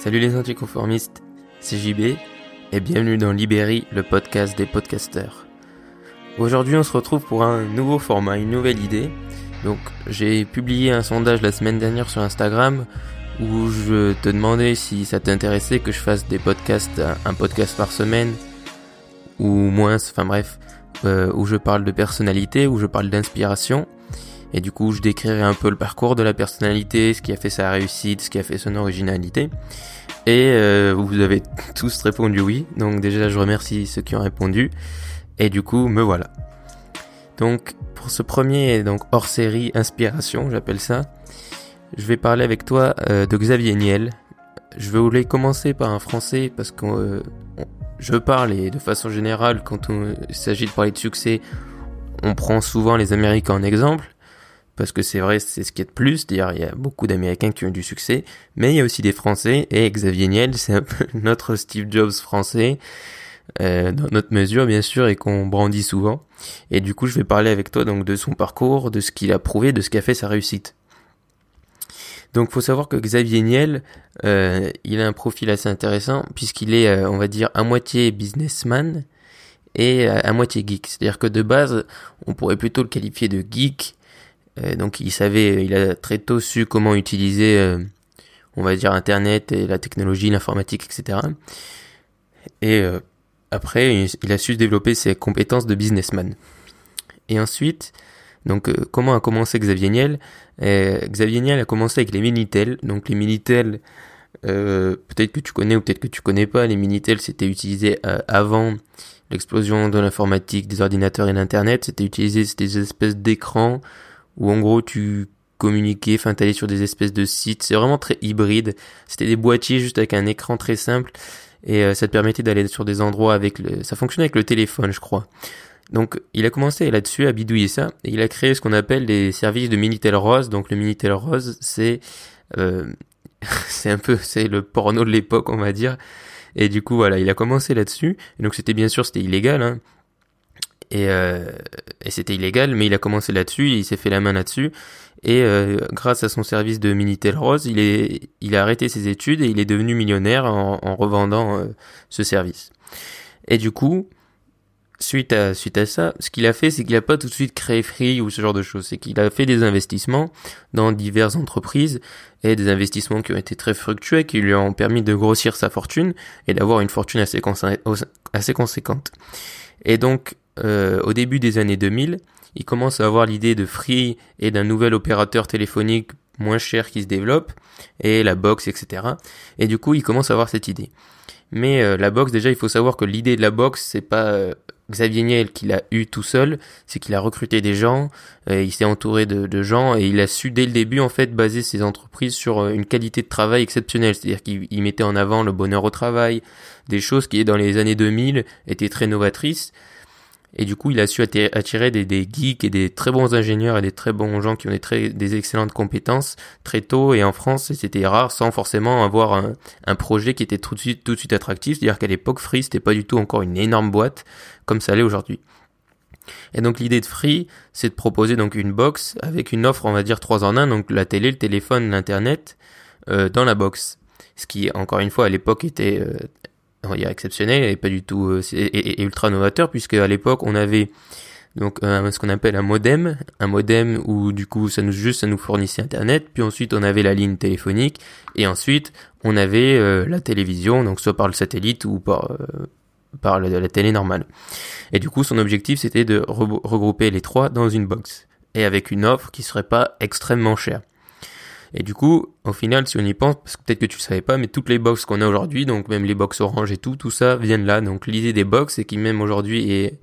Salut les anticonformistes, c'est JB et bienvenue dans Libéry, le podcast des podcasteurs. Aujourd'hui on se retrouve pour un nouveau format, une nouvelle idée. Donc j'ai publié un sondage la semaine dernière sur Instagram où je te demandais si ça t'intéressait que je fasse des podcasts, un podcast par semaine ou moins, enfin bref, euh, où je parle de personnalité, où je parle d'inspiration. Et du coup, je décrirai un peu le parcours de la personnalité, ce qui a fait sa réussite, ce qui a fait son originalité. Et euh, vous avez tous répondu oui. Donc déjà, je remercie ceux qui ont répondu. Et du coup, me voilà. Donc pour ce premier donc hors série inspiration, j'appelle ça, je vais parler avec toi euh, de Xavier Niel. Je voulais commencer par un français parce que euh, je parle et de façon générale quand il s'agit de parler de succès, on prend souvent les Américains en exemple parce que c'est vrai, c'est ce qui est de plus, c'est-à-dire il y a beaucoup d'Américains qui ont eu du succès, mais il y a aussi des Français, et Xavier Niel, c'est un peu notre Steve Jobs français, euh, dans notre mesure bien sûr, et qu'on brandit souvent. Et du coup, je vais parler avec toi donc de son parcours, de ce qu'il a prouvé, de ce qui a fait sa réussite. Donc, faut savoir que Xavier Niel, euh, il a un profil assez intéressant puisqu'il est, euh, on va dire, à moitié businessman et à moitié geek. C'est-à-dire que de base, on pourrait plutôt le qualifier de geek donc il savait, il a très tôt su comment utiliser, euh, on va dire, Internet et la technologie, l'informatique, etc. Et euh, après, il a su développer ses compétences de businessman. Et ensuite, donc comment a commencé Xavier Niel? Xavier Niel a commencé avec les Minitel. Donc les Minitel, peut-être que tu connais ou peut-être que tu connais pas, les Minitel c'était utilisé avant l'explosion de l'informatique, des ordinateurs et l'internet. C'était utilisé, c'était des espèces d'écrans où en gros tu communiquais, enfin t'allais sur des espèces de sites, c'est vraiment très hybride. C'était des boîtiers juste avec un écran très simple et euh, ça te permettait d'aller sur des endroits avec le, ça fonctionnait avec le téléphone, je crois. Donc il a commencé là-dessus à bidouiller ça et il a créé ce qu'on appelle des services de Minitel Rose. Donc le Minitel Rose, c'est euh, c'est un peu c'est le porno de l'époque, on va dire. Et du coup voilà, il a commencé là-dessus. Et donc c'était bien sûr c'était illégal, hein, et, euh, et c'était illégal, mais il a commencé là-dessus, il s'est fait la main là-dessus, et euh, grâce à son service de Minitel Rose, il, est, il a arrêté ses études et il est devenu millionnaire en, en revendant euh, ce service. Et du coup, suite à, suite à ça, ce qu'il a fait, c'est qu'il a pas tout de suite créé Free ou ce genre de choses. C'est qu'il a fait des investissements dans diverses entreprises et des investissements qui ont été très fructueux, qui lui ont permis de grossir sa fortune et d'avoir une fortune assez conséquente. Et donc, euh, au début des années 2000, il commence à avoir l'idée de Free et d'un nouvel opérateur téléphonique moins cher qui se développe, et la box, etc. Et du coup, il commence à avoir cette idée. Mais euh, la box, déjà, il faut savoir que l'idée de la box, c'est pas euh, Xavier Niel qui l'a eu tout seul, c'est qu'il a recruté des gens, il s'est entouré de, de, gens, et il a su dès le début, en fait, baser ses entreprises sur une qualité de travail exceptionnelle. C'est-à-dire qu'il mettait en avant le bonheur au travail, des choses qui, dans les années 2000, étaient très novatrices, et du coup, il a su attirer des, geeks et des très bons ingénieurs et des très bons gens qui ont des, très, des excellentes compétences très tôt. Et en France, c'était rare sans forcément avoir un, un, projet qui était tout de suite, tout de suite attractif. C'est-à-dire qu'à l'époque, Free, c'était pas du tout encore une énorme boîte comme ça l'est aujourd'hui. Et donc l'idée de Free, c'est de proposer donc une box avec une offre, on va dire 3 en 1, donc la télé, le téléphone, l'internet, euh, dans la box. Ce qui, encore une fois, à l'époque était euh, il exceptionnel et pas du tout euh, et, ultra novateur puisque à l'époque on avait donc ce qu'on appelle un modem, un modem où du coup ça nous juste ça nous fournissait internet, puis ensuite on avait la ligne téléphonique et ensuite on avait euh, la télévision donc soit par le satellite ou par euh, par la, télé normale. Et du coup son objectif c'était de regrouper les trois dans une box et avec une offre qui serait pas extrêmement chère. Et du coup, au final, si on y pense, parce que peut-être que tu le savais pas, mais toutes les box qu'on a aujourd'hui, donc même les box orange et tout, tout ça vient de là. Donc l'idée des box, c'est qui même aujourd'hui est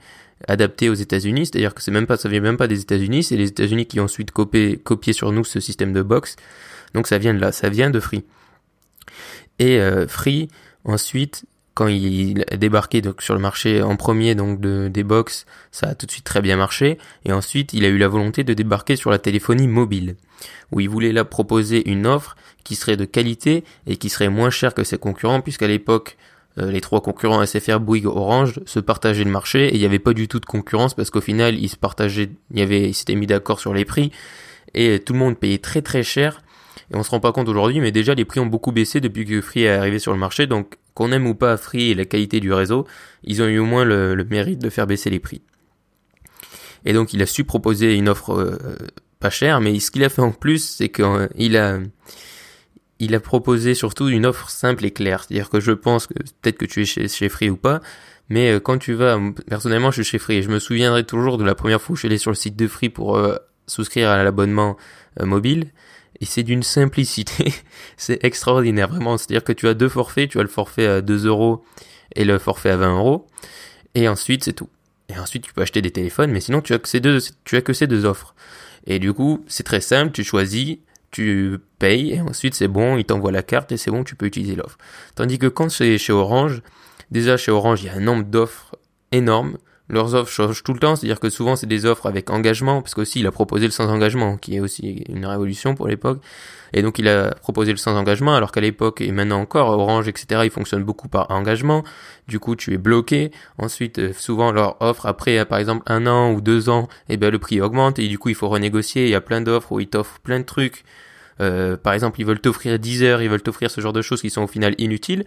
adapté aux États-Unis, c'est-à-dire que c'est même pas, ça vient même pas des États-Unis, c'est les États-Unis qui ont ensuite copié, copié sur nous ce système de box. Donc ça vient de là, ça vient de Free. Et euh, Free, ensuite, quand il a débarqué donc sur le marché en premier donc de, des box, ça a tout de suite très bien marché. Et ensuite, il a eu la volonté de débarquer sur la téléphonie mobile où il voulait là proposer une offre qui serait de qualité et qui serait moins chère que ses concurrents, puisqu'à l'époque, euh, les trois concurrents SFR, Bouygues, Orange se partageaient le marché et il n'y avait pas du tout de concurrence parce qu'au final, ils se partageaient, il y avait, ils s'étaient mis d'accord sur les prix et tout le monde payait très très cher Et on se rend pas compte aujourd'hui, mais déjà les prix ont beaucoup baissé depuis que Free est arrivé sur le marché. Donc qu'on aime ou pas Free et la qualité du réseau, ils ont eu au moins le, mérite de faire baisser les prix. Et donc il a su proposer une offre euh, pas chère, mais ce qu'il a fait en plus, c'est qu'il a il a proposé surtout une offre simple et claire. C'est-à-dire que je pense que peut-être que tu es chez, chez Free ou pas, mais euh, quand tu vas, personnellement, je suis chez Free. Je me souviendrai toujours de la première fois où je suis allé sur le site de Free pour euh, souscrire à l'abonnement euh, mobile. Et c'est d'une simplicité, c'est extraordinaire, vraiment. C'est-à-dire que tu as deux forfaits, tu as le forfait à 2 euros et le forfait à 20 euros. Et ensuite, c'est tout. Et ensuite, tu peux acheter des téléphones, mais sinon, tu as que ces deux, offres. Et du coup, c'est très simple, tu choisis, tu payes, et ensuite c'est bon, il t'envoie la carte et c'est bon, tu peux utiliser l'offre. Tandis que quand c'est chez Orange, déjà chez Orange, il y a un nombre d'offres énormes. Leurs offres changent tout le temps, c'est-à-dire que souvent c'est des offres avec engagement, parce qu'aussi il a proposé le sans engagement, qui est aussi une révolution pour l'époque. Et donc il a proposé le sans engagement, alors qu'à l'époque et maintenant encore, Orange, etc., ils fonctionnent beaucoup par engagement. Du coup, tu es bloqué. Ensuite, euh, souvent leur offre après, par exemple, un an ou deux ans, et eh ben le prix augmente et du coup il faut renégocier. Il y a plein d'offres où ils t'offrent plein de trucs. Euh, par exemple, ils veulent t'offrir 10 heures, ils veulent t'offrir ce genre de choses qui sont au final inutiles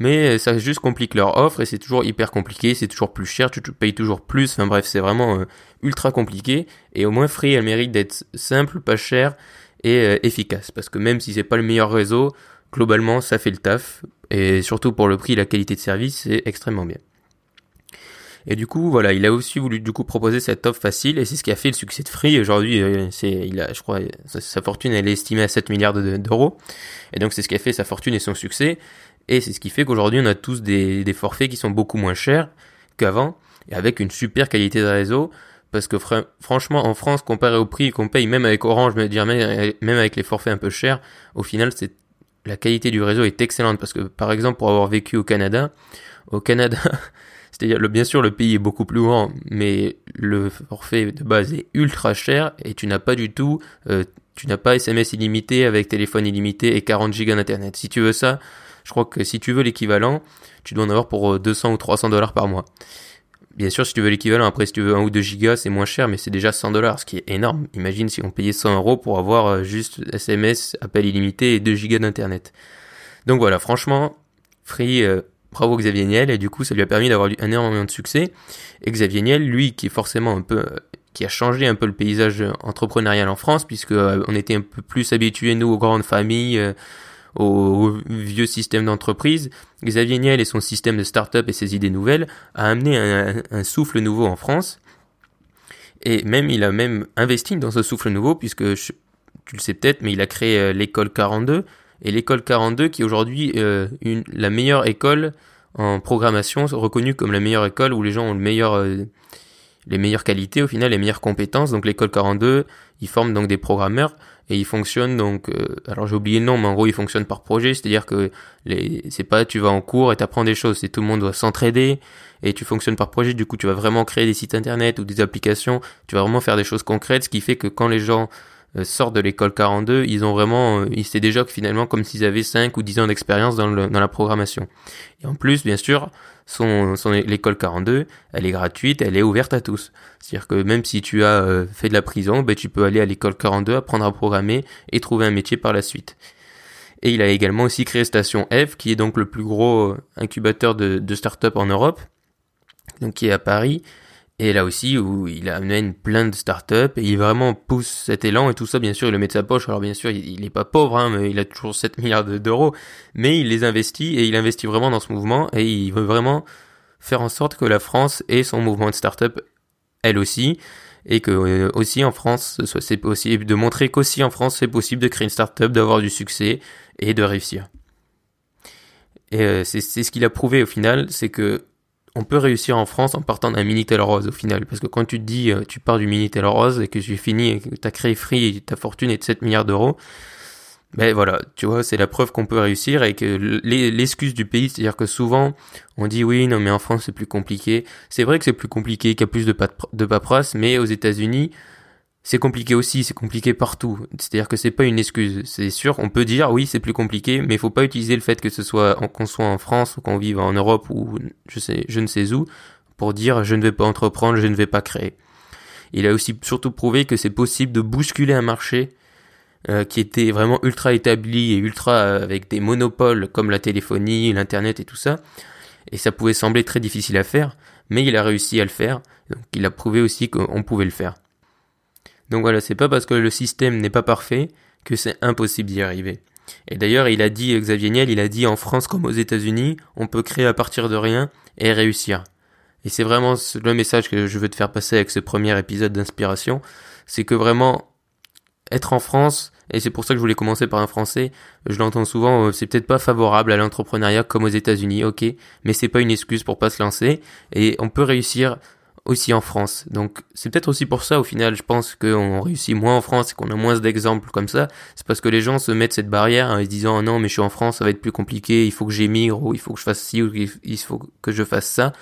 mais ça juste complique leur offre et c'est toujours hyper compliqué, c'est toujours plus cher, tu, payes toujours plus, enfin bref, c'est vraiment euh, ultra compliqué et au moins Free elle mérite d'être simple, pas cher et euh, efficace parce que même si c'est pas le meilleur réseau, globalement ça fait le taf et surtout pour le prix et la qualité de service, c'est extrêmement bien. Et du coup, voilà, il a aussi voulu du coup proposer cette offre facile et c'est ce qui a fait le succès de Free. Aujourd'hui, euh, c'est, il a, je crois, sa, fortune elle est estimée à 7 milliards d'euros. Et donc c'est ce qui a fait sa fortune et son succès. Et c'est ce qui fait qu'aujourd'hui, on a tous des, forfaits qui sont beaucoup moins chers qu'avant, et avec une super qualité de réseau, parce que franchement, en France, comparé au prix qu'on paye, même avec Orange, même avec les forfaits un peu chers, au final, la qualité du réseau est excellente, parce que par exemple, pour avoir vécu au Canada, au Canada, c'est-à-dire, bien sûr, le pays est beaucoup plus grand, mais le forfait de base est ultra cher et tu n'as pas du tout, euh, tu n'as pas SMS illimité avec téléphone illimité et 40 gigas d'internet. Si tu veux ça, je crois que si tu veux l'équivalent, tu dois en avoir pour 200 euh, ou 300 dollars par mois. Bien sûr, si tu veux l'équivalent, après si tu veux 1 ou 2 gigas, c'est moins cher, mais c'est déjà 100 dollars, ce qui est énorme. Imagine si on payait 100 euros pour avoir euh, juste SMS, appel illimité et 2 gigas d'internet. Donc voilà, franchement, Free, euh, bravo Xavier Niel, et du coup ça lui a permis d'avoir un énormément de succès. Et Xavier Niel, lui, qui est forcément un peu qui a changé un peu le paysage entrepreneurial en France, puisque on était un peu plus habitués nous aux grandes familles, au, vieux système d'entreprise, Xavier Niel et son système de start-up et ses idées nouvelles a amené un, souffle nouveau en France. Et même, il a même investi dans ce souffle nouveau, puisque tu le sais peut-être, mais il a créé euh, l'école 42. Et l'école 42, qui est aujourd'hui euh, la meilleure école en programmation, reconnue comme la meilleure école où les gens ont le meilleur, euh, les meilleures qualités, au final, les meilleures compétences. Donc l'école 42, ils forment donc des programmeurs et il fonctionne donc euh, alors j'ai oublié le nom mais en gros il fonctionne par projet c'est-à-dire que les c'est pas tu vas en cours et t'apprends des choses c'est tout le monde doit s'entraider et tu fonctionnes par projet du coup tu vas vraiment créer des sites internet ou des applications tu vas vraiment faire des choses concrètes ce qui fait que quand les gens sortent de l'école 42 ils ont vraiment euh, ils déjà finalement comme s'ils avaient 5 ou 10 ans d'expérience dans, la programmation et en plus bien sûr son, l'école 42, elle est gratuite, elle est ouverte à tous. C'est-à-dire que même si tu as euh, fait de la prison, ben, tu peux aller à l'école 42, apprendre à programmer et trouver un métier par la suite. Et il a également aussi créé Station F, qui est donc le plus gros euh, incubateur de, de start-up en Europe, donc qui est à Paris, et là aussi, où il amène plein de startups et il vraiment pousse cet élan et tout ça, bien sûr, il le met de sa poche. Alors bien sûr, il, n'est pas pauvre, hein, mais il a toujours 7 milliards d'euros, mais il les investit et il investit vraiment dans ce mouvement et il veut vraiment faire en sorte que la France ait son mouvement de startup, elle aussi, et que euh, aussi en France, c'est possible de montrer qu'aussi en France, c'est possible de créer une startup, d'avoir du succès et de réussir. Et euh, c'est ce qu'il a prouvé au final, c'est que on peut réussir en France en partant d'un Minitel Rose au final. Parce que quand tu dis, euh, tu pars du Minitel Rose et que tu finis et que tu créé Free et ta fortune est de 7 milliards d'euros, ben voilà, tu vois, c'est la preuve qu'on peut réussir et que l'excuse du pays, c'est-à-dire que souvent on dit oui, non mais en France c'est plus compliqué. C'est vrai que c'est plus compliqué, qu'il y a plus de, de paperasse, mais aux États-Unis, c'est compliqué aussi, c'est compliqué partout. C'est-à-dire que c'est pas une excuse. C'est sûr, on peut dire oui, c'est plus compliqué, mais il faut pas utiliser le fait que ce soit qu'on soit en France ou qu'on vive en Europe ou je sais, je ne sais où pour dire je ne vais pas entreprendre, je ne vais pas créer. Il a aussi surtout prouvé que c'est possible de bousculer un marché euh, qui étaient vraiment ultra établis et ultra euh, avec des monopoles comme la téléphonie, l'internet et tout ça. Et ça pouvait sembler très difficile à faire, mais il a réussi à le faire. Donc il a prouvé aussi qu'on pouvait le faire. Donc voilà, c'est pas parce que le système n'est pas parfait que c'est impossible d'y arriver. Et d'ailleurs, il a dit, Xavier Niel, il a dit en France comme aux États-Unis, on peut créer à partir de rien et réussir. Et c'est vraiment le message que je veux te faire passer avec ce premier épisode d'inspiration, c'est que vraiment être en France, et c'est pour ça que je voulais commencer par un français, je l'entends souvent, euh, c'est peut-être pas favorable à l'entrepreneuriat comme aux États-Unis, ok, mais c'est pas une excuse pour pas se lancer, et on peut réussir aussi en France. Donc c'est peut-être aussi pour ça au final je pense qu'on réussit moins en France et qu'on a moins d'exemples comme ça. C'est parce que les gens se mettent cette barrière en se disant oh non mais je suis en France ça va être plus compliqué, il faut que j'émigre ou il faut que je fasse ci ou il faut que je fasse ça.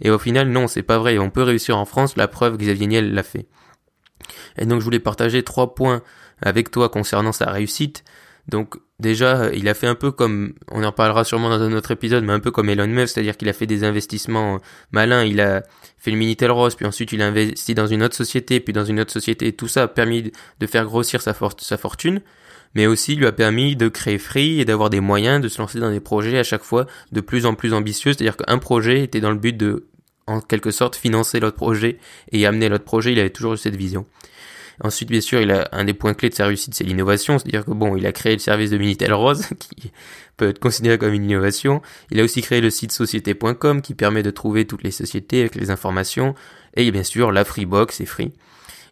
Et au final non c'est pas vrai, on peut réussir en France, la preuve Xavier Niel l'a fait. Et donc je voulais partager trois points avec toi concernant sa réussite. Donc déjà, il a fait un peu comme, on en parlera sûrement dans un autre épisode, mais un peu comme Elon Musk, c'est-à-dire qu'il a fait des investissements malins, il a fait le Minitel Rose, puis ensuite il a investi dans une autre société, puis dans une autre société, tout ça a permis de faire grossir sa, sa fortune, mais aussi lui a permis de créer Free et d'avoir des moyens de se lancer dans des projets à chaque fois de plus en plus ambitieux, c'est-à-dire qu'un projet était dans le but de, en quelque sorte, financer l'autre projet et amener l'autre projet, il avait toujours eu cette vision. Ensuite, bien sûr, il a un des points clés de sa réussite, c'est l'innovation. C'est-à-dire que bon, il a créé le service de Minitel Rose, qui peut être considéré comme une innovation. Il a aussi créé le site société.com qui permet de trouver toutes les sociétés avec les informations. Et bien sûr, la Freebox et Free.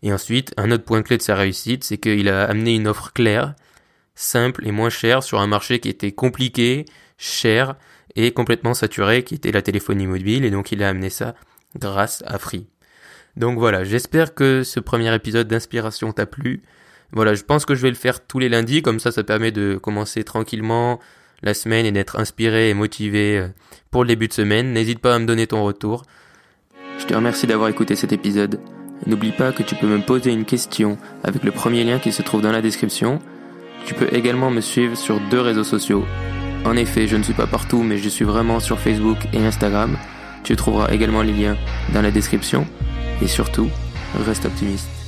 Et ensuite, un autre point clé de sa réussite, c'est qu'il a amené une offre claire, simple et moins chère sur un marché qui était compliqué, cher et complètement saturé, qui était la téléphonie mobile. Et donc, il a amené ça grâce à Free. Donc voilà, j'espère que ce premier épisode d'inspiration t'a plu. Voilà, je pense que je vais le faire tous les lundis, comme ça ça permet de commencer tranquillement la semaine et d'être inspiré et motivé euh, pour le début de semaine. N'hésite pas à me donner ton retour. Je te remercie d'avoir écouté cet épisode. N'oublie pas que tu peux me poser une question avec le premier lien qui se trouve dans la description. Tu peux également me suivre sur deux réseaux sociaux. En effet, je ne suis pas partout, mais je suis vraiment sur Facebook et Instagram. Tu trouveras également les liens dans la description. Et surtout, reste optimiste.